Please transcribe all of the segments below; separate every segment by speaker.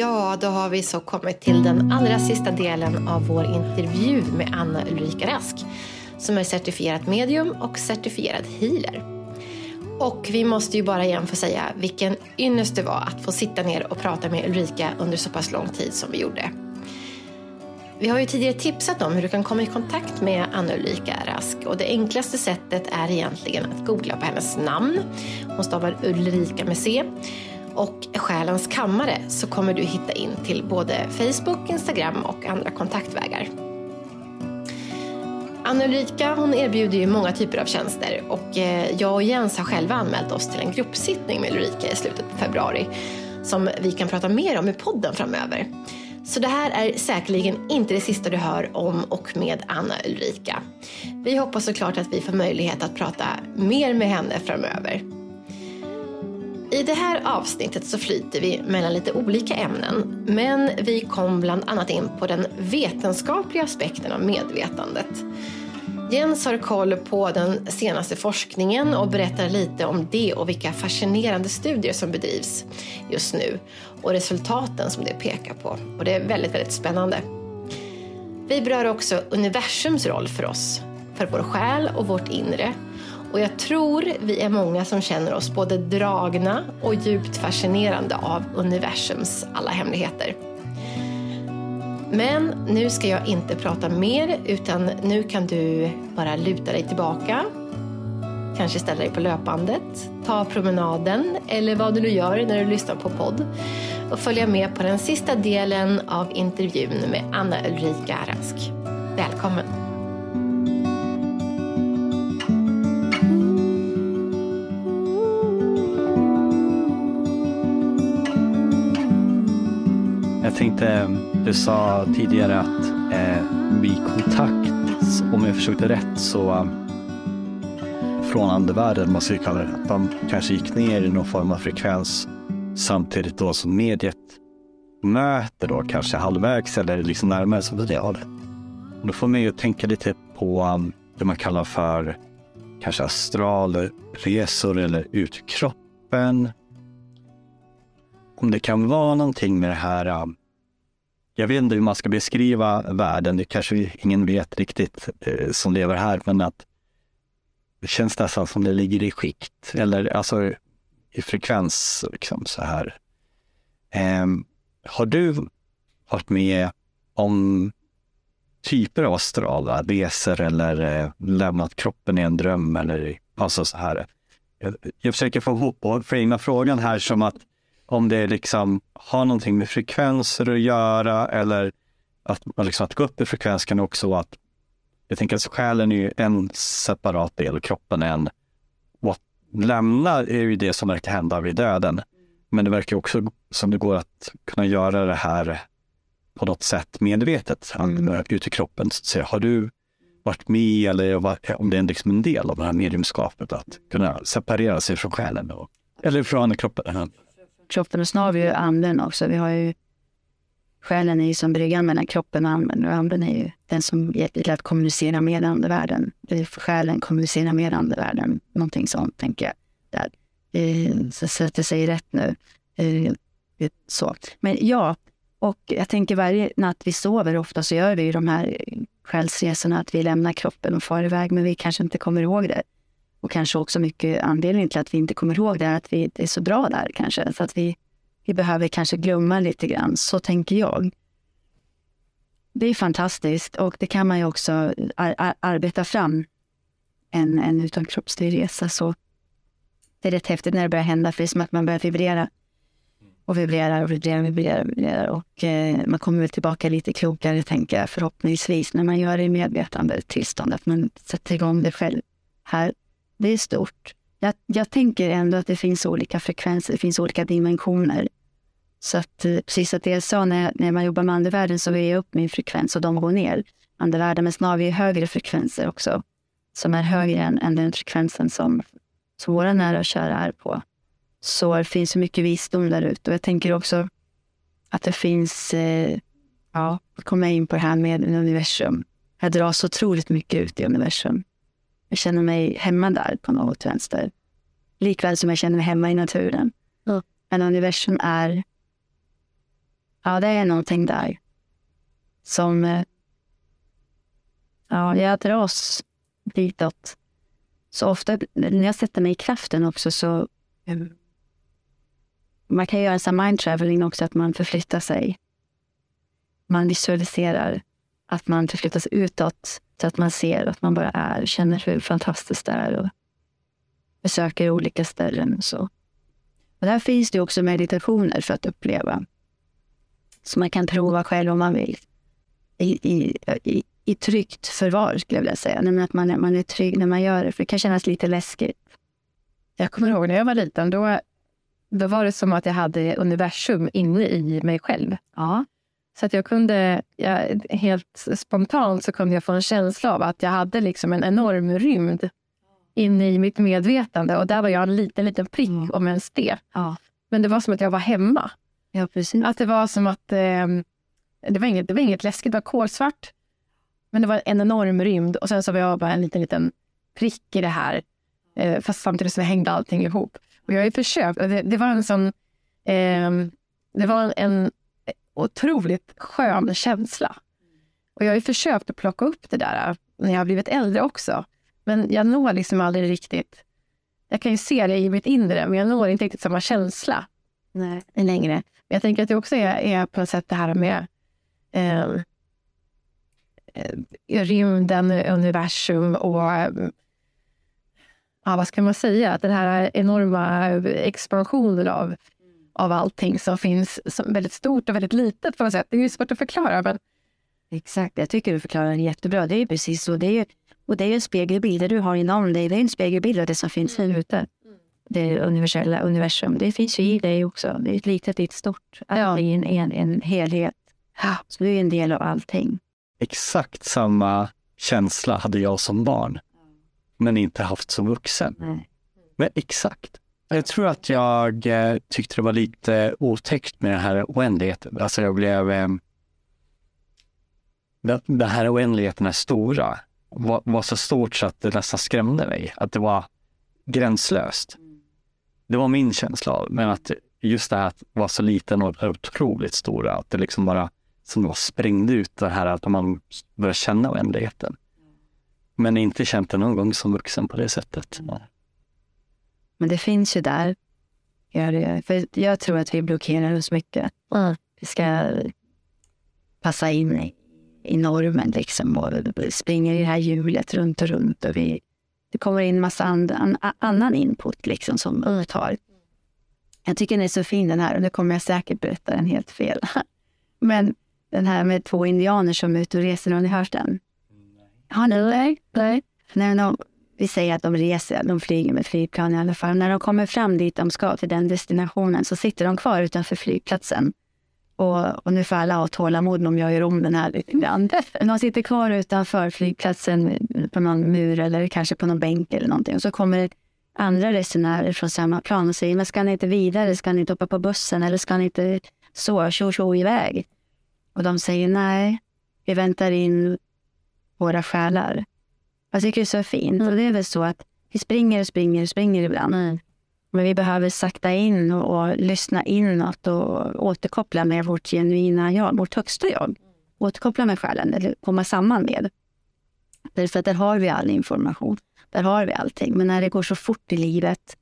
Speaker 1: Ja, då har vi så kommit till den allra sista delen av vår intervju med Anna Ulrika Rask som är certifierat medium och certifierad healer. Och vi måste ju bara igen få säga vilken ynnest det var att få sitta ner och prata med Ulrika under så pass lång tid som vi gjorde. Vi har ju tidigare tipsat om hur du kan komma i kontakt med Anna Ulrika Rask och det enklaste sättet är egentligen att googla på hennes namn. Hon stavar Ulrika med C och Själens kammare så kommer du hitta in till både Facebook, Instagram och andra kontaktvägar. Anna Ulrika hon erbjuder ju många typer av tjänster och eh, jag och Jens har själva anmält oss till en gruppsittning med Ulrika i slutet på februari som vi kan prata mer om i podden framöver. Så det här är säkerligen inte det sista du hör om och med Anna Ulrika. Vi hoppas såklart att vi får möjlighet att prata mer med henne framöver. I det här avsnittet så flyter vi mellan lite olika ämnen men vi kom bland annat in på den vetenskapliga aspekten av medvetandet. Jens har koll på den senaste forskningen och berättar lite om det och vilka fascinerande studier som bedrivs just nu och resultaten som det pekar på. Och det är väldigt, väldigt spännande. Vi berör också universums roll för oss, för vår själ och vårt inre och jag tror vi är många som känner oss både dragna och djupt fascinerande av universums alla hemligheter. Men nu ska jag inte prata mer utan nu kan du bara luta dig tillbaka. Kanske ställa dig på löpbandet, ta promenaden eller vad du nu gör när du lyssnar på podd och följa med på den sista delen av intervjun med Anna Ulrika Rask. Välkommen!
Speaker 2: Tänkte, du sa tidigare att eh, vi kontakts, om jag förstod det rätt, så från andevärlden, man ska kalla det, att de kanske gick ner i någon form av frekvens samtidigt då som mediet möter då kanske halvvägs eller liksom närmare som det har det. Då får man ju tänka lite på um, det man kallar för kanske astralresor eller utkroppen. Om det kan vara någonting med det här um, jag vet inte hur man ska beskriva världen, det kanske ingen vet riktigt eh, som lever här, men att det känns nästan som det ligger i skikt eller alltså i frekvens liksom så här. Eh, har du varit med om typer av astrala resor eller eh, lämnat kroppen i en dröm eller alltså så här. Jag, jag försöker få ihop och framea frågan här som att om det liksom har någonting med frekvenser att göra eller att, liksom, att gå upp i frekvens kan också vara att jag tänker att själen är en separat del och kroppen är en. Och att lämna är ju det som verkar hända vid döden. Men det verkar också som det går att kunna göra det här på något sätt medvetet, mm. ut i kroppen. Så att säga. Har du varit med eller om det är liksom en del av det här mediumskapet att kunna separera sig från själen och, eller från kroppen?
Speaker 3: Kroppen och så har vi ju anden också. Vi har ju Själen är ju som bryggan mellan kroppen och anden och anden är ju den som hjälper till att kommunicera med andevärlden. Själen kommunicerar med andevärlden, någonting sånt tänker jag. Där. Eh, så, så att jag säger rätt nu. Eh, så. Men ja, och jag tänker varje natt vi sover, ofta så gör vi ju de här själsresorna, att vi lämnar kroppen och far iväg, men vi kanske inte kommer ihåg det. Och kanske också mycket anledningen till att vi inte kommer ihåg det är att vi är så bra där kanske. Så att vi, vi behöver kanske glömma lite grann. Så tänker jag. Det är fantastiskt och det kan man ju också ar ar arbeta fram en, en utomkroppslig resa. Så det är rätt häftigt när det börjar hända, för det är som att man börjar vibrera. Och vibrerar och vibrerar och vibrerar. Och, vibrerar. och eh, man kommer väl tillbaka lite klokare, tänker jag, förhoppningsvis, när man gör det i medvetande tillstånd. Att man sätter igång det själv. Här det är stort. Jag, jag tänker ändå att det finns olika frekvenser, det finns olika dimensioner. Så att, eh, precis att det jag sa, när, när man jobbar med andevärlden så är jag upp min frekvens och de går ner. Andevärlden, men snarare är högre frekvenser också, som är högre än, än den frekvensen som, som våra nära och kära är på. Så det finns så mycket visdom där ute. Och jag tänker också att det finns, eh, ja, kommer komma in på det här med universum. Jag dras otroligt mycket ut i universum. Jag känner mig hemma där på något vänster. Likväl som jag känner mig hemma i naturen. Mm. Men universum är Ja, det är någonting där som eh, ja, jag dras ditåt. Så ofta när jag sätter mig i kraften också så eh, man kan göra en mind traveling också, att man förflyttar sig. Man visualiserar att man förflyttar sig utåt så att man ser att man bara är, känner hur fantastiskt det är och besöker olika ställen. Och så. Och där finns det också meditationer för att uppleva. Så man kan prova själv om man vill. I, i, i, i tryggt förvar skulle jag vilja säga. Nej, att man är, man är trygg när man gör det, för det kan kännas lite läskigt.
Speaker 4: Jag kommer ihåg när jag var liten, då, då var det som att jag hade universum inne i mig själv.
Speaker 3: Ja.
Speaker 4: Så att jag kunde, jag, helt spontant så kunde jag få en känsla av att jag hade liksom en enorm rymd inne i mitt medvetande. Och där var jag en liten, liten prick,
Speaker 3: Mm.
Speaker 4: om ens det.
Speaker 3: Ja.
Speaker 4: Men det var som att jag var hemma.
Speaker 3: ja, precis.
Speaker 4: Att det var som att... Eh, det, var inget, det var inget läskigt, det var kolsvart. Men det var en enorm rymd och sen så var jag bara en liten, liten prick i det här. Eh, fast samtidigt så hängde allting ihop. Och jag har ju försökt. Och det, det var en sån... ehm, det var en otroligt skön känsla. Och jag har ju försökt att plocka upp det där när jag har blivit äldre också. Men jag når liksom aldrig riktigt... Jag kan ju se det i mitt inre, men jag når inte riktigt samma känsla
Speaker 3: Nej.
Speaker 4: längre. Men jag tänker att det också är, är på något sätt det här med eh, eh, rymden, universum och ja, vad ska man säga? Att Den här enorma expansionen av, av allting som finns som väldigt stort och väldigt litet på något sätt. Det är ju svårt att förklara. Men
Speaker 3: Exakt, jag tycker du förklarar det jättebra. Det är ju precis så. Det är ju, och det är ju en spegelbild. Det du har inom dig, det är en spegelbild av det som finns här ute. Det universella universum, det finns ju i dig också. Det är ett litet, det är ett stort. Allt är en, en, en helhet. Så du är en del av allting.
Speaker 2: Exakt samma känsla hade jag som barn, men inte haft som vuxen.
Speaker 3: Nej.
Speaker 2: Men exakt. Jag tror att jag eh, tyckte det var lite otäckt med den här oändligheten. Alltså jag blev... Eh, den, den här oändligheten är stora. Var, var så stort så att det nästan skrämde mig. Att det var gränslöst. Det var min känsla av Men att just det här att vara så liten och otroligt stora. Att det liksom bara som var sprängde ut det här att man började känna oändligheten. Men inte känt det någon gång som vuxen på det sättet. Mm.
Speaker 3: Men det finns ju där. Gör det. För jag tror att vi blockerar oss mycket. Vi ska passa in i, i normen liksom och vi springer i det här hjulet runt och runt. Och vi, det kommer in massa and, an, annan input liksom som upptar. Jag tycker den är så fin den här och nu kommer jag säkert berätta den helt fel. Men den här med två indianer som är ute och reser, har ni hört den? Har ni? Nej. Nej. När de, vi säger att de reser, de flyger med flygplan i alla fall. När de kommer fram dit de ska, till den destinationen, så sitter de kvar utanför flygplatsen. Och, och nu får alla ha tålamod om jag gör om den här lite grann. De sitter kvar utanför flygplatsen på någon mur eller kanske på någon bänk eller någonting. Och så kommer andra resenärer från samma plan och säger, men ska ni inte vidare? Ska ni inte hoppa på bussen? Eller ska ni inte så, tjo tjo iväg? Och de säger, nej, vi väntar in våra själar. Jag tycker det är så fint. Och det är väl så att vi springer och springer och springer ibland. Men vi behöver sakta in och, och lyssna inåt och återkoppla med vårt genuina jag, vårt högsta jag. Återkoppla med själen, eller komma samman med. Därför att där har vi all information. Där har vi allting. Men när det går så fort i livet,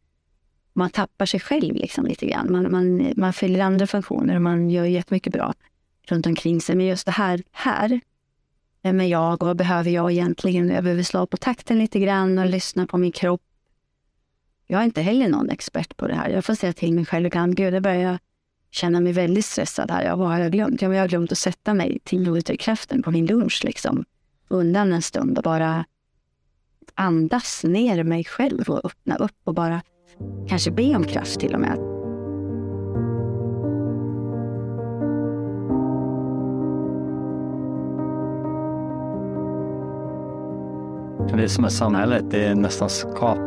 Speaker 3: man tappar sig själv liksom lite grann. Man, man, man fyller andra funktioner och man gör jättemycket bra runt omkring sig. Men just det här, här Eh, vem är jag och vad behöver jag egentligen? Jag behöver slå på takten lite grann och lyssna på min kropp. Jag är inte heller någon expert på det här. Jag får säga till mig själv ibland, gud, jag börjar känna mig väldigt stressad här. Ja, vad har jag glömt? Ja, jag har glömt att sätta mig till minuter kraften på min lunch, liksom. Undan en stund och bara andas ner mig själv och öppna upp och bara kanske be om kraft till och med.
Speaker 2: Det är som är samhället, det är nästan skapat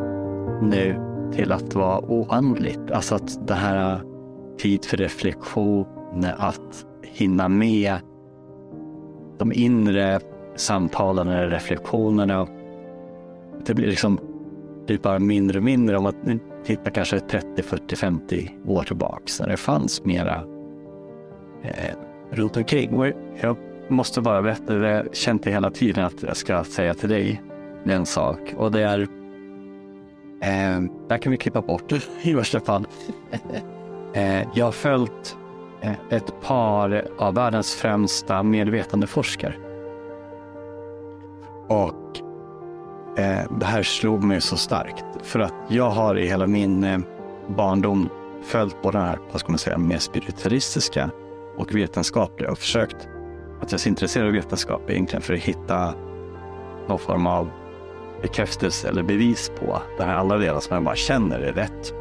Speaker 2: nu till att vara oändligt. Alltså att det här äh, tid för reflektion, att hinna med de inre samtalen eller reflektionerna. Det blir liksom typ bara mindre och mindre om man tittar kanske 30, 40, 50 år tillbaks när det fanns mera eh, runt omkring. Jag måste bara berätta, det jag känt det hela tiden att jag ska säga till dig en sak och det är eh, där kan vi klippa bort i värsta fall. Eh, jag har följt eh, ett par av världens främsta medvetandeforskare. Och eh, det här slog mig så starkt för att jag har i hela min eh, barndom följt på den här, vad ska man säga, mer spiritualistiska och vetenskapliga och försökt att jag är intresserad av vetenskap egentligen för att hitta någon form av bekräftelse eller bevis på den här andra delen som jag bara känner är rätt.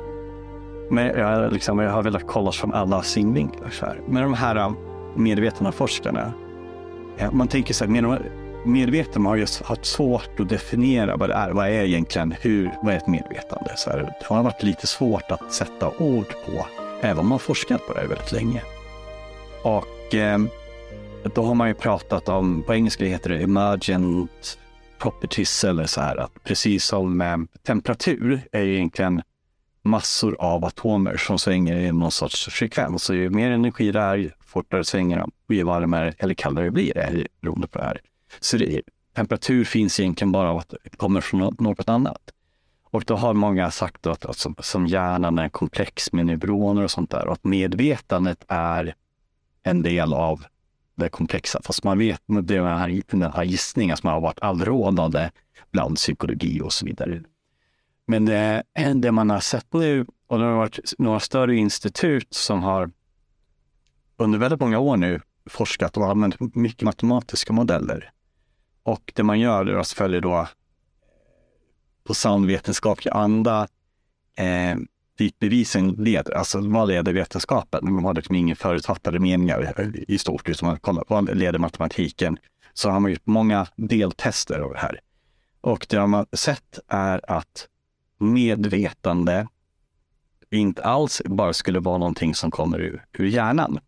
Speaker 2: Men jag, liksom, jag har velat kolla från alla synvinklar. Så här. Med de här um, medvetna forskarna, man tänker så här, med, har just haft svårt att definiera vad det är. Vad är egentligen, hur, vad är ett medvetande? Så här, det har varit lite svårt att sätta ord på, även om man forskat på det väldigt länge. Och eh, då har man ju pratat om, på engelska heter det emergent properties eller så här att precis som eh, temperatur är ju egentligen massor av atomer som svänger i någon sorts frekvens. Så ju mer energi det är, ju fortare svänger de och ju varmare eller kallare blir det beroende på det här. Så det, temperatur finns egentligen bara av att det kommer från något annat. Och då har många sagt att, att som, som hjärnan är komplex med neuroner och sånt där och att medvetandet är en del av det komplexa. Fast man vet, det är här, den här gissningen som har varit allrådande bland psykologi och så vidare. Men eh, det, det man har sett nu, och det har varit några större institut som har under väldigt många år nu forskat och använt mycket matematiska modeller. Och det man gör är att följa då eh, på sann vetenskaplig anda eh, dit bevisen alltså leder. Alltså vad leder vetenskapen? Man har liksom ingen förutfattade meningar i stort, utan man kollar vad leder matematiken? Så har man gjort många deltester av det här. Och det man sett är att medvetande inte alls bara skulle vara någonting som kommer ur, ur hjärnan,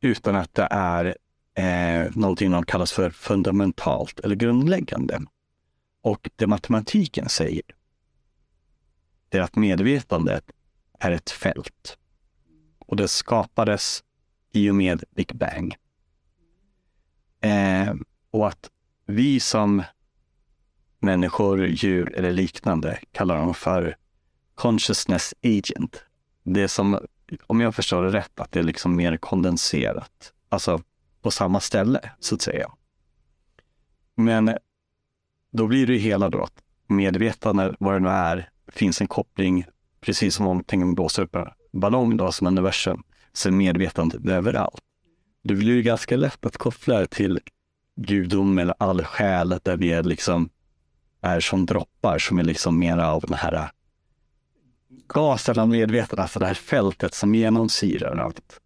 Speaker 2: utan att det är eh, någonting som kallas för fundamentalt eller grundläggande. Och det matematiken säger, det är att medvetandet är ett fält. Och det skapades i och med Big Bang. Eh, och att vi som människor, djur eller liknande kallar dem för consciousness agent. Det är som, om jag förstår det rätt, att det är liksom mer kondenserat. Alltså på samma ställe, så att säga. Men då blir det hela då att medvetande, vad det nu är, finns en koppling, precis som om man blåser upp en ballong då, som universum, så är medvetandet typ överallt. Det blir ju ganska lätt att koppla det till gudom eller all själ, där vi är liksom är som droppar som är liksom mera av den här äh, gasen av medvetande, alltså det här fältet som genomsyrar allt.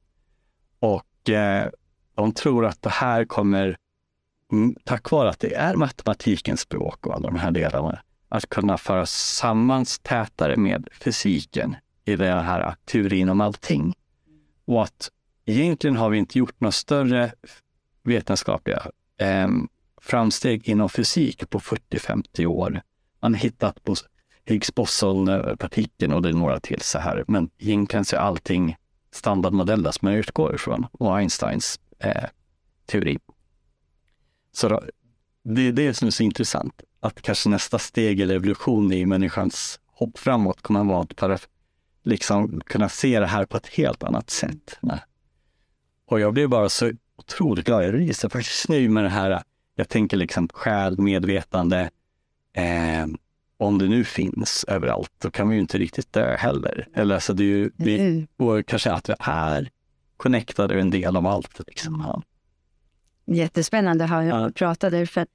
Speaker 2: Och eh, de tror att det här kommer, mm, tack vare att det är matematikens språk och alla de här delarna, att kunna föras samman tätare med fysiken i den här teorin om allting. Och att egentligen har vi inte gjort några större vetenskapliga eh, framsteg inom fysik på 40-50 år. Man har hittat på Higgs boson-partikeln och det är några till så här. Men egentligen så är allting standardmodeller som man utgår ifrån och Einsteins eh, teori. Så då, det är det som är så intressant. Att kanske nästa steg eller evolution i människans hopp framåt kommer att vara att para, liksom kunna se det här på ett helt annat sätt. Och jag blev bara så otroligt glad. Jag ryser faktiskt nu med det här jag tänker liksom själ, medvetande. Eh, om det nu finns överallt, då kan vi ju inte riktigt dö heller. Eller alltså det är ju, vi, och kanske att vi är connectade och en del av allt. Liksom. Ja.
Speaker 3: Jättespännande att höra ja. prata för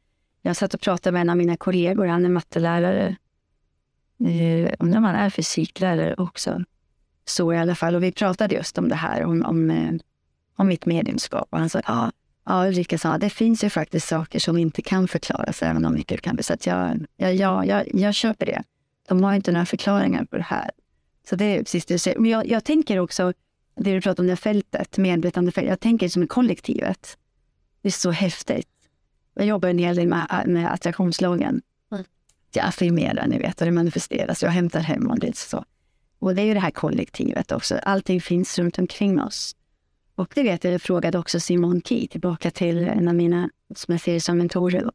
Speaker 3: jag satt och pratade med en av mina kollegor, han är mattelärare. Eh, undrar om han är fysiklärare också. Så i alla fall. Och vi pratade just om det här, om, om, eh, om mitt mediumskap. Och han sa, ja, Ja, Ulrika sa det finns ju faktiskt saker som inte kan förklaras, även om mycket kan bli. Så att jag, jag, jag, jag, jag köper det. De har inte några förklaringar på det här. Så det är precis det du säger. Men jag, jag tänker också, det du pratar om det fältet, medvetandefältet. Jag tänker som kollektivet. Det är så häftigt. Jag jobbar en hel del med, med attraktionslagen. Mm. Jag affirmerar, ni vet, och det manifesteras. Jag hämtar hem och det så. Och det är ju det här kollektivet också. Allting finns runt omkring oss. Och det vet jag, jag frågade också Simon Key, tillbaka till en av mina, som jag ser som mentorer,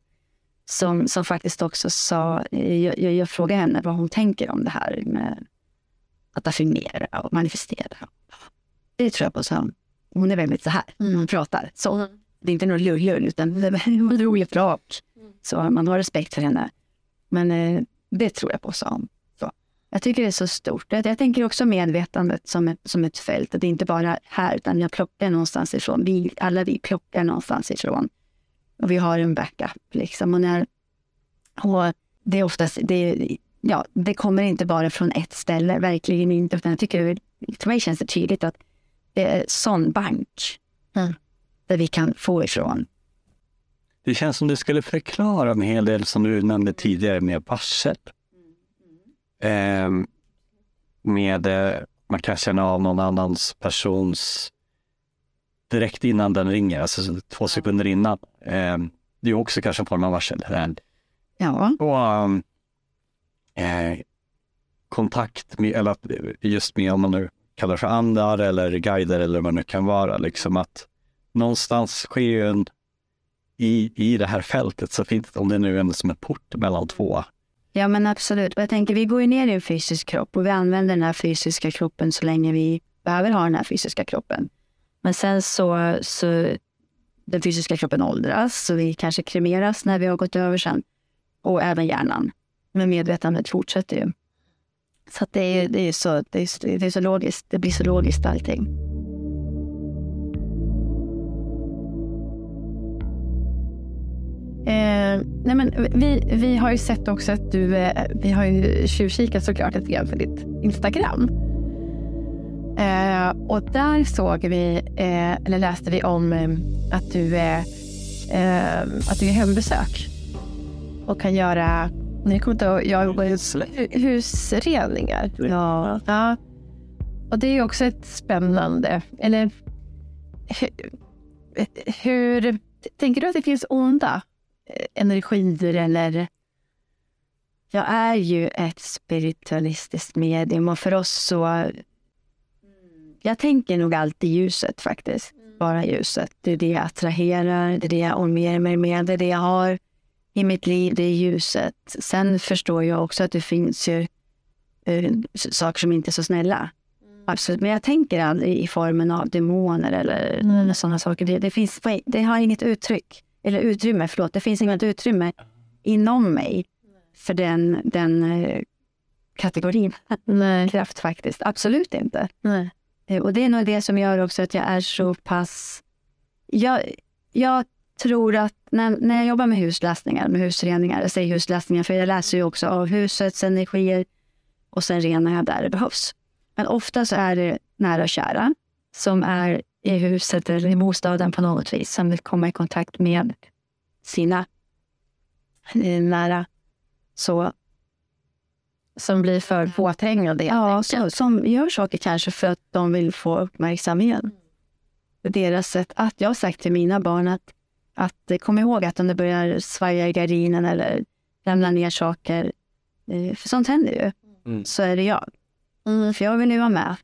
Speaker 3: som, som faktiskt också sa, jag, jag, jag frågade henne vad hon tänker om det här med att affirmera och manifestera. Det tror jag på, så hon är väldigt så här hon pratar. Så. Det är inte något lull-lull, utan hon är roligt rak. Så man har respekt för henne. Men eh, det tror jag på, sa hon. Så. Jag tycker det är så stort. Jag, jag tänker också medvetandet som ett, som ett fält. Att det är inte bara här, utan jag plockar någonstans ifrån. Vi, alla vi plockar någonstans ifrån. Och vi har en backup. Liksom. Och, när, och det är oftast, det, ja, det kommer inte bara från ett ställe, verkligen inte. Utan jag tycker, för mig känns det tydligt att det är sån bank
Speaker 1: Mm.
Speaker 3: Där vi kan få ifrån.
Speaker 2: Det känns som du skulle förklara en hel del som du nämnde tidigare med varsel. Eh, med, man kan känna av någon annans persons direkt innan den ringer, alltså två sekunder innan. Eh, det är också kanske en form av varsel.
Speaker 3: Ja,
Speaker 2: Och um, eh, kontakt med, eller just med om man nu kallar för andar eller guider eller vad det nu kan vara, liksom att någonstans sker ju en i, i det här fältet så finns det, om det nu är som en port mellan två.
Speaker 3: ja men absolut. Och jag tänker, vi går ju ner i en fysisk kropp och vi använder den här fysiska kroppen så länge vi behöver ha den här fysiska kroppen. Men sen så, så den fysiska kroppen åldras så vi kanske kremeras när vi har gått över sen. Och även hjärnan. Men medvetandet fortsätter ju. Så det, är, det, är så, det, är, det är så logiskt. Det blir så logiskt allting.
Speaker 4: Eh, nej men vi, vi har ju sett också att du, eh, vi har ju tjuvkikat såklart lite grann för ditt Instagram. Eh, och där såg vi, eh, eller läste vi om eh, att du eh, att du är hembesök och kan göra, nu kommer inte ihåg, jag husreningar.
Speaker 3: Ja,
Speaker 4: Ja. Och det är också ett spännande, eller hur, hur tänker du att det finns onda energier eller?
Speaker 3: Jag är ju ett spiritualistiskt medium och för oss så... Jag tänker nog alltid ljuset faktiskt. Bara ljuset. Det är det jag attraherar, det är det jag omger mig med, det är det jag har i mitt liv, det är ljuset. Sen förstår jag också att det finns ju eh, saker som inte är så snälla. Absolut, men jag tänker aldrig i formen av demoner eller
Speaker 4: Mm.
Speaker 3: sådana saker. Det, det, finns, det har inget uttryck, eller utrymme, förlåt. Det finns inget utrymme inom mig för den, den eh, kategorin
Speaker 4: Nej.
Speaker 3: kraft faktiskt. Absolut inte.
Speaker 4: Nej.
Speaker 3: Eh, Och det är nog det som gör också att jag är så pass... Jag, jag tror att när, när jag jobbar med husläsningar, med husreningar, jag säger husläsningar för jag läser ju också av husets energier och sen renar jag där det behövs. Men ofta så är det nära och kära som är i huset eller i bostaden på något vis som vill komma i kontakt med sina eh, nära. Så
Speaker 4: Som blir för påträngande. helt
Speaker 3: Ja, så, som gör saker kanske för att de vill få uppmärksamhet. Det är deras sätt att, jag har sagt till mina barn att, att eh, kom ihåg att om det börjar svaja i gardinen eller ramla ner saker, eh, för sånt händer ju,
Speaker 2: Mm.
Speaker 3: så är det jag.
Speaker 4: Mm.
Speaker 3: För jag vill ju vara med.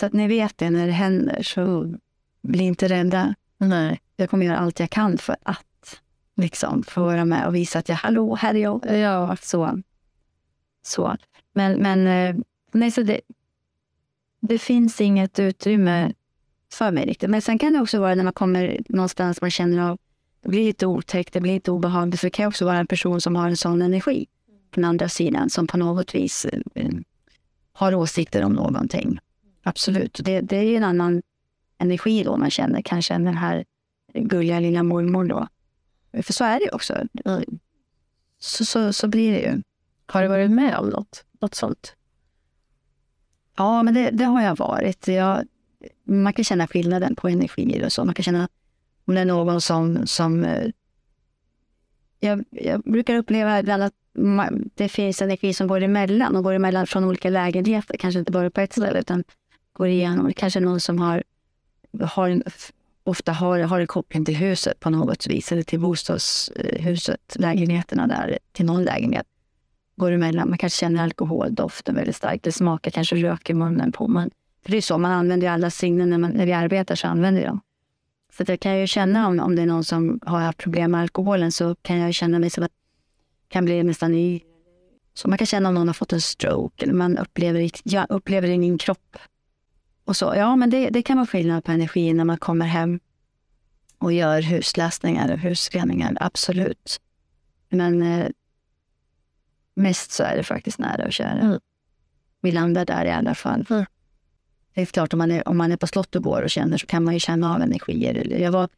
Speaker 3: Så att ni vet det när det händer, så bli inte rädda.
Speaker 4: Nej.
Speaker 3: Jag kommer göra allt jag kan för att liksom få vara med och visa att jag, hallå, här är jag.
Speaker 4: Ja.
Speaker 3: Så. så. Men, men eh, nej, så det, det finns inget utrymme för mig riktigt. Men sen kan det också vara när man kommer någonstans man känner av, det blir lite otäckt, det blir lite obehagligt. För det kan också vara en person som har en sån energi på den andra sidan som på något vis eh, har åsikter om någonting. Absolut. Det, det är en annan energi då man känner, kanske den här gulliga lilla mormor då. För så är det ju också. Så, så, så blir det ju.
Speaker 4: Har du varit med om något, något sånt?
Speaker 3: Ja, men det, det har jag varit. Jag, man kan känna skillnaden på energier och så. Man kan känna om det är någon som... som eh, jag, jag brukar uppleva ibland att det finns energi som går emellan och går emellan från olika lägenheter. Kanske inte bara på ett ställe utan går igenom. Kanske någon som har, har en, ofta har, har en koppling till huset på något vis. Eller till bostadshuset, lägenheterna där, till någon lägenhet går emellan. Man kanske känner alkoholdoften väldigt starkt. Det smakar kanske rök i munnen på man. För det är så, man använder ju alla sinnen när, man, när vi arbetar så använder vi dem. Så att jag kan ju känna om, om det är någon som har haft problem med alkoholen så kan jag känna mig som att kan bli nästan ny. Så man kan känna om någon har fått en stroke eller man upplever, jag upplever i min kropp. Och så, ja, men det, det kan vara skillnad på energi när man kommer hem och gör husläsningar och husreningar, absolut. Men eh, mest så är det faktiskt nära och kära.
Speaker 4: Mm.
Speaker 3: Vi landar där i alla fall.
Speaker 4: Mm.
Speaker 3: Det är klart, om man är, om man är på slott och går och känner så kan man ju känna av energier. Jag var,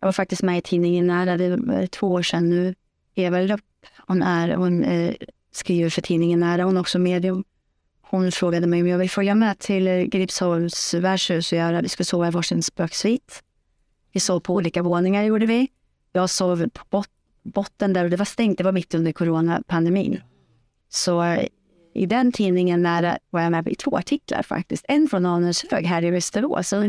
Speaker 3: jag var faktiskt med i tidningen Nära, det var två år sedan nu. Eva Löpp, hon, är, hon eh, skriver för tidningen Nära, hon är också medium. Hon frågade mig om jag vill följa med till Gripsholms värdshus och göra, vi skulle sova i varsin spöksvit. Vi sov på olika våningar gjorde vi. Jag sov på bot botten där och det var stängt, det var mitt under coronapandemin. Så eh, i den tidningen nära var jag med i två artiklar faktiskt. En från Anundshög här i Västerås, och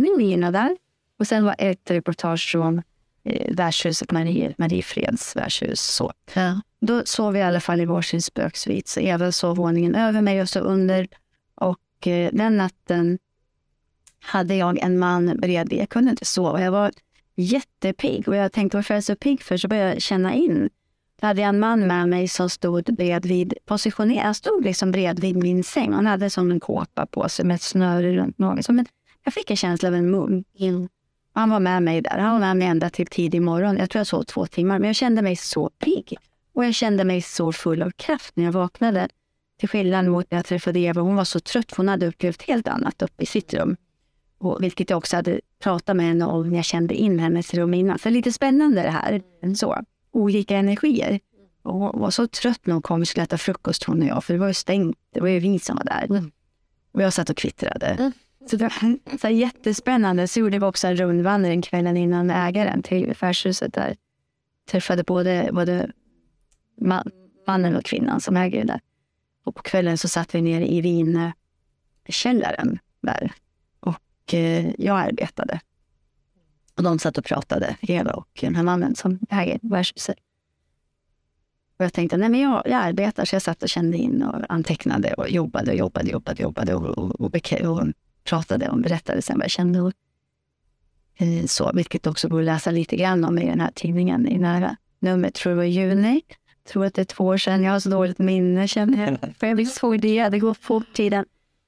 Speaker 3: där. Och sen var ett reportage från eh, värdshuset Marie, Mariefreds värdshus. Så.
Speaker 4: Ja.
Speaker 3: Då sov vi i alla fall i varsin spöksvit. Så Eva sov våningen över mig och så under. Och eh, den natten hade jag en man bredvid. Jag kunde inte sova. Jag var jättepigg och jag tänkte varför är jag så pigg för? Så började jag känna in. Då hade jag en man med mig som stod bredvid, positionerad, han stod liksom bredvid min säng. Han hade som en kåpa på sig med ett snöre runt magen. Jag fick en känsla av en munk. Han var med mig där. Han var med mig ända till tidig morgon. Jag tror jag sov två timmar, men jag kände mig så pigg. Och jag kände mig så full av kraft när jag vaknade. Till skillnad mot när jag träffade Eva. Hon var så trött, för hon hade upplevt helt annat uppe i sitt rum. Och, vilket jag också hade pratat med henne om när jag kände in hennes rum innan. Så lite spännande det här. Så, olika energier. Och hon var så trött när hon kom. Vi skulle äta frukost hon och jag, för det var ju stängt. Det var ju vi som var där. Och jag satt och kvittrade. Så det var så jättespännande. Så gjorde vi också en rundvandring kvällen innan ägaren till färdshuset där. Träffade både, både man, mannen och kvinnan som äger det där. Och på kvällen så satt vi nere i vinkällaren där. Och eh, jag arbetade. Och de satt och pratade, Eva och den här mannen som äger värdshuset. Och jag tänkte, nej men jag, jag arbetar, så jag satt och kände in och antecknade och jobbade och jobbade, jobbade, jobbade och, och, och, och, och pratade och berättade sen vad jag kände. Och, eh, så, vilket också går att läsa lite grann om i den här tidningen i nära numret, tror det var i juni. Tror att det är två år sedan. Jag har så dåligt minne känner jag. För jag såg det, det går fort tiden.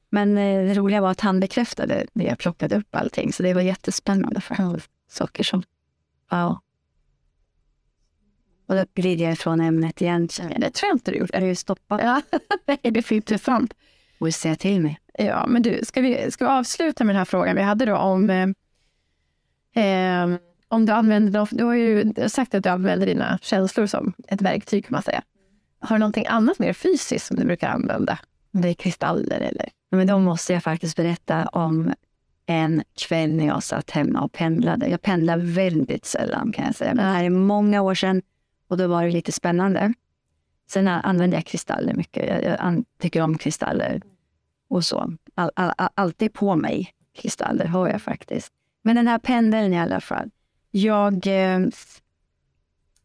Speaker 3: Men eh, det roliga var att han bekräftade det jag plockade upp allting. Så det var jättespännande för saker som, wow. Och då glider jag ifrån ämnet igen. känner jag. Det tror jag inte du gjort. Är det ju stoppat?
Speaker 4: Ja, det är för intressant.
Speaker 3: Och säga till mig.
Speaker 4: Ja, men du, ska vi, ska vi avsluta med den här frågan vi hade då om eh, eh, om du använder, du har ju sagt att du använder dina känslor som ett verktyg kan man säga. Har du någonting annat mer fysiskt som du brukar använda? Om det är kristaller eller?
Speaker 3: Men då måste jag faktiskt berätta om en kväll när jag satt hemma och pendlade. Jag pendlar väldigt sällan kan jag säga. Men det här är många år sedan och då var det lite spännande. Sen använder jag kristaller mycket. Jag, jag tycker om kristaller och så. All, all, all, alltid på mig kristaller har jag faktiskt. Men den här pendeln i alla fall. Jag, eh,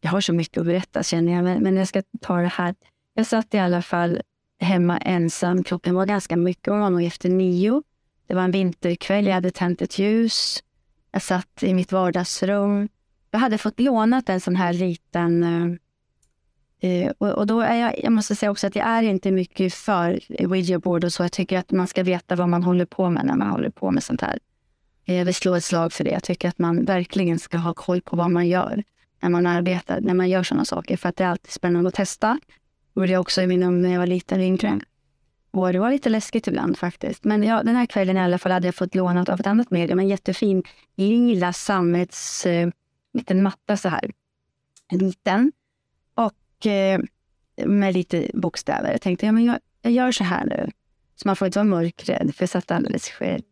Speaker 3: jag har så mycket att berätta känner jag, men, men jag ska ta det här. Jag satt i alla fall hemma ensam. Klockan var ganska mycket, Hon var nog efter nio. Det var en vinterkväll, jag hade tänt ett ljus. Jag satt i mitt vardagsrum. Jag hade fått lånat en sån här liten... Eh, eh, och, och då är jag, jag måste säga också att jag är inte mycket för Ouija board och så. Jag tycker att man ska veta vad man håller på med när man håller på med sånt här. Eh, jag vill slå ett slag för det. Jag tycker att man verkligen ska ha koll på vad man gör när man arbetar, när man gör sådana saker. För att det är alltid spännande att testa. Det gjorde jag också i min när jag var liten yngre. Och det var lite läskigt ibland faktiskt. Men ja, den här kvällen i alla fall hade jag fått lånat av ett annat medium. En jättefin lila sammets eh, liten matta så här. En liten. Och eh, med lite bokstäver. Jag tänkte, ja men jag, jag gör så här nu. Så man får inte vara mörkrädd, för jag satt alldeles själv.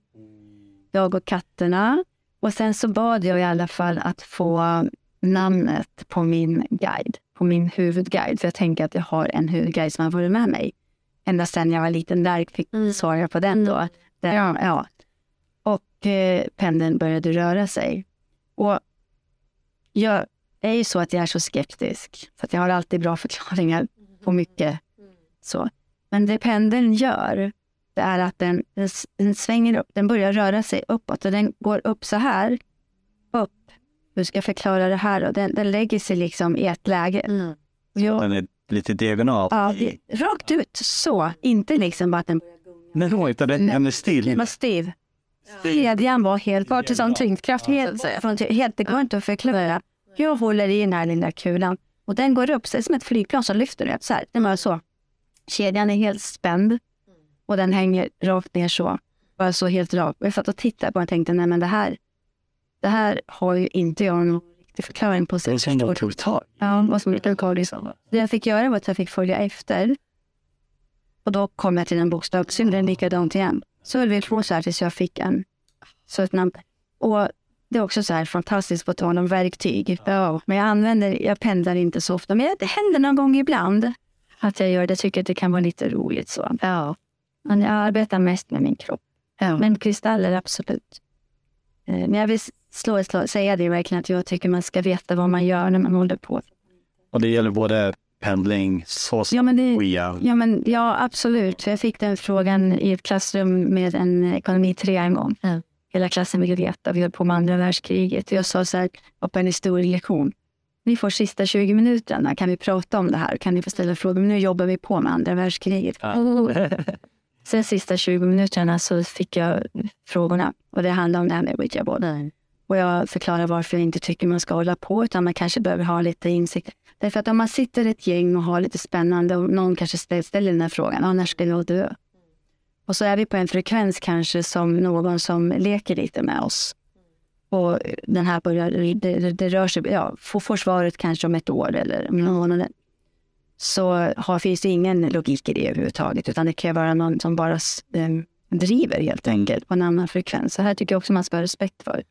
Speaker 3: Jag och katterna. Och sen så bad jag i alla fall att få namnet på min guide, på min huvudguide. För jag tänker att jag har en huvudguide som har varit med mig ända sedan jag var liten. Där fick svara på den då. Den,
Speaker 4: Ja.
Speaker 3: ja. Och eh, pendeln började röra sig. Och jag är ju så att jag är så skeptisk. Så att jag har alltid bra förklaringar på mycket. Så. Men det pendeln gör, det är att den, den, den svänger upp, den börjar röra sig uppåt och den går upp så här. Upp. Hur ska jag förklara det här då? Den, den lägger sig liksom i ett läge. Och jag,
Speaker 2: Den är lite diagonal.
Speaker 3: ja, det, rakt ut, så. Inte liksom bara att den
Speaker 2: Nej, det var inte den. Den är still.
Speaker 3: var stiv. Kedjan var helt...
Speaker 4: Var till sån tyngdkraft,
Speaker 3: Helt, helt, det går inte att förklara. Jag håller i den här lilla kulan och den går upp, så det är som ett flygplan som lyfter rätt så här. Den bara så. Kedjan är helt spänd och den hänger rakt ner så. Bara så helt rakt. Jag satt och tittade på den och tänkte, nej men det här, det här har ju inte jag någon riktig förklaring på.
Speaker 2: Det är som tog tag.
Speaker 3: Ja, vad som heter Cardiff. Det jag fick göra var att jag fick följa efter. Och då kom jag till en bokstavssymbol, likadant igen. Så höll vi på så här tills jag fick en. Så ett namn. Och det är också så här fantastiskt på tal om verktyg. Ja, men jag använder, jag pendlar inte så ofta. Men det händer någon gång ibland att jag gör det. Jag tycker att det kan vara lite roligt så. Ja. Men jag arbetar mest med min kropp.
Speaker 1: Ja.
Speaker 3: Men kristaller, absolut. Eh, Men jag vill slå, slå, säga det verkligen att jag tycker man ska veta vad man gör när man håller på.
Speaker 2: Och det gäller både pendling, så
Speaker 3: Ja, men det. Ja, men, ja, absolut. Jag fick den frågan i ett klassrum med en ekonomi 3 en gång.
Speaker 1: Ja.
Speaker 3: Hela klassen ville veta. Vi höll på med andra världskriget. Jag sa så här, på en historielektion. Ni får sista 20 minuterna. Kan vi prata om det här? Kan ni få ställa frågor? Men nu jobbar vi på med andra världskriget. Sen sista 20 minuterna så fick jag frågorna. Och det handlade om det här med Ouija board. Och jag förklarar varför jag inte tycker man ska hålla på, utan man kanske behöver ha lite insikt. Därför att om man sitter ett gäng och har lite spännande och någon kanske ställer, den här frågan, ah, när ska jag dö? Och så är vi på en frekvens kanske som någon som leker lite med oss. Och den här börjar, det, det, det rör sig, ja, får, får svaret kanske om ett år eller om någon månad. Så har, finns det ingen logik i det överhuvudtaget, utan det kan vara någon som bara s- ehm, driver helt enkelt på en annan frekvens. Så här tycker jag också man ska ha respekt för.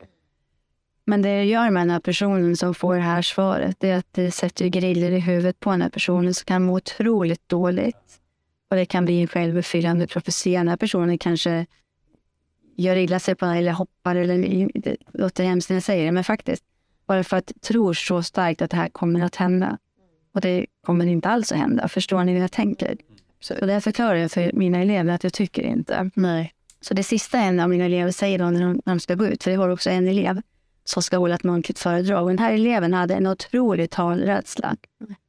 Speaker 3: Men det gör med den här personen som får det här svaret, det är att det sätter griller i huvudet på den här personen som kan må otroligt dåligt. Och det kan bli en självuppfyllande profetia. Den här personen kanske gör illa sig på eller hoppar eller det låter hemskt när jag säger det, men faktiskt bara för att tror så starkt att det här kommer att hända. Och det kommer inte alls att hända. Förstår ni hur jag tänker? Så det förklarar jag för mina elever att jag tycker inte.
Speaker 1: Nej.
Speaker 3: Så det sista en av mina elever säger då när de, när de ska gå ut, för jag har också en elev som ska hålla ett muntligt föredrag. Och den här eleven hade en otrolig talrädsla.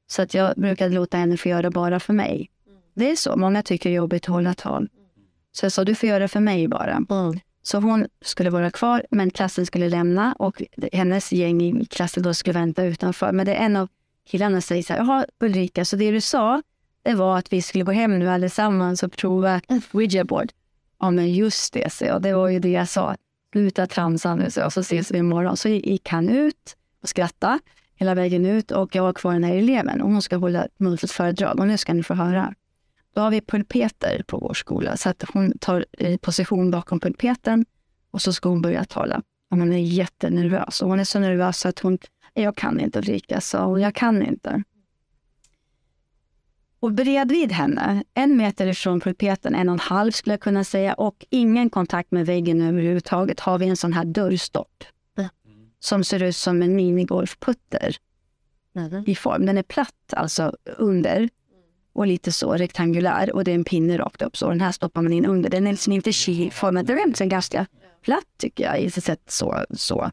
Speaker 3: Så att jag brukade låta henne få göra bara för mig. Det är så, många tycker det är jobbigt att hålla tal. Så jag sa, du får göra för mig bara. Så hon skulle vara kvar, men klassen skulle lämna och hennes gäng i klassen då skulle vänta utanför. Men det är en av killarna säger så här, jaha Ulrika, så det du sa, det var att vi skulle gå hem nu allesammans och prova Ouija board. Ja men just det, så jag. Det var ju det jag sa. Sluta tramsa nu, så jag, så ses vi imorgon. Så gick han ut och skrattade hela vägen ut och jag har kvar den här eleven och hon ska hålla ett muntligt föredrag och nu ska ni få höra. Då har vi pulpeter på vår skola så att hon tar position bakom pulpeten och så ska hon börja tala. Och hon är jättenervös och hon är så nervös att hon, jag kan inte Ulrika, sa hon, jag kan inte. Och bredvid henne, en meter ifrån pulpeten, en och en halv skulle jag kunna säga, och ingen kontakt med väggen överhuvudtaget, har vi en sån här dörrstopp. Som ser ut som en minigolfputter i form. Den är platt, alltså under. Och lite så rektangulär och det är en pinne rakt upp. Så den här stoppar man in under. Den är liksom inte kilformad. Den är liksom ganska platt tycker jag, i ett sätt så. så.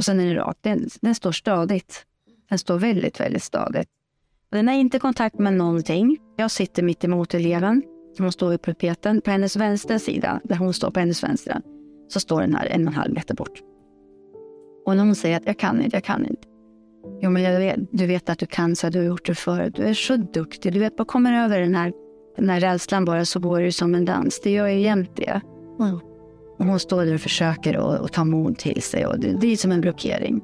Speaker 3: Och sen är den rak. Den, den står stadigt. Den står väldigt, väldigt stadigt. Den har inte kontakt med någonting. Jag sitter mitt emot eleven. Hon står i pulpeten. På hennes vänstra sida, där hon står på hennes vänstra, så står den här en och en halv meter bort. Och när hon säger att jag kan inte, jag kan inte. Jo, men jag vet, du vet att du kan, så du har gjort det förut. Du är så duktig. Du vet, bara kommer över den här, den här rädslan bara så går det som en dans. Det gör ju jämt det. Och hon står där och försöker att, ta mod till sig. Och det, det är som en blockering.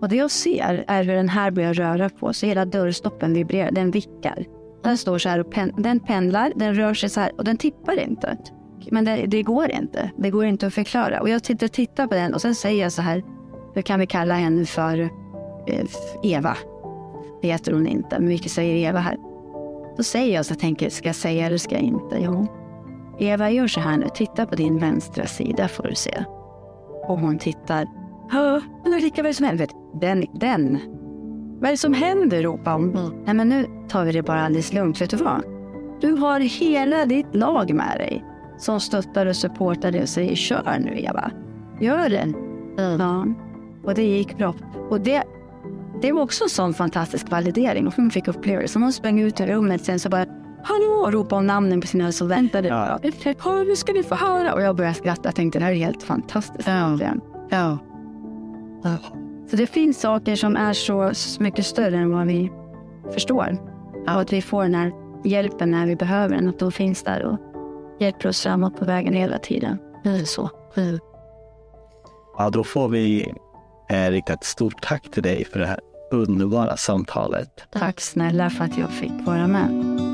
Speaker 3: Och det jag ser är hur den här börjar röra på sig. Hela dörrstoppen vibrerar, den vickar. Den står så här och pen, den pendlar, den rör sig så här och den tippar inte. Men det, det går inte. Det går inte att förklara. Och jag tittar, tittar på den och sen säger jag så här. Hur kan vi kalla henne för eh, Eva? Det heter hon inte, men vi säger Eva här. Då säger jag så jag tänker, ska jag säga eller ska jag inte? Jo. Eva, gör så här nu. Titta på din vänstra sida får du se. Och hon tittar. Hö, men Ulrika, vad är det som händer? Den, den. Vad är det som händer? ropar hon. Nej, men nu tar vi det bara alldeles lugnt. Vet du vad? Du har hela ditt lag med dig. som stöttar och supportar och säger kör nu Eva. Gör det. Ja. Och det gick bra. Och det, det var också en sån fantastisk validering. Och hon fick upplevelse. Hon sprang ut i rummet sen så bara Hallå! ropade hon namnen på sina och väntade.
Speaker 2: Ja.
Speaker 3: Ja. Nu ska ni få höra. Och jag började skratta. Jag tänkte det här är helt fantastiskt.
Speaker 4: Ja. Ja.
Speaker 3: Så det finns saker som är så mycket större än vad vi förstår. Och att vi får den här hjälpen när vi behöver den. Att de finns där och hjälper oss framåt på vägen hela tiden. Det är så.
Speaker 2: Ja, då får vi eh, rikta ett stort tack till dig för det här underbara samtalet.
Speaker 3: Tack snälla för att jag fick vara med.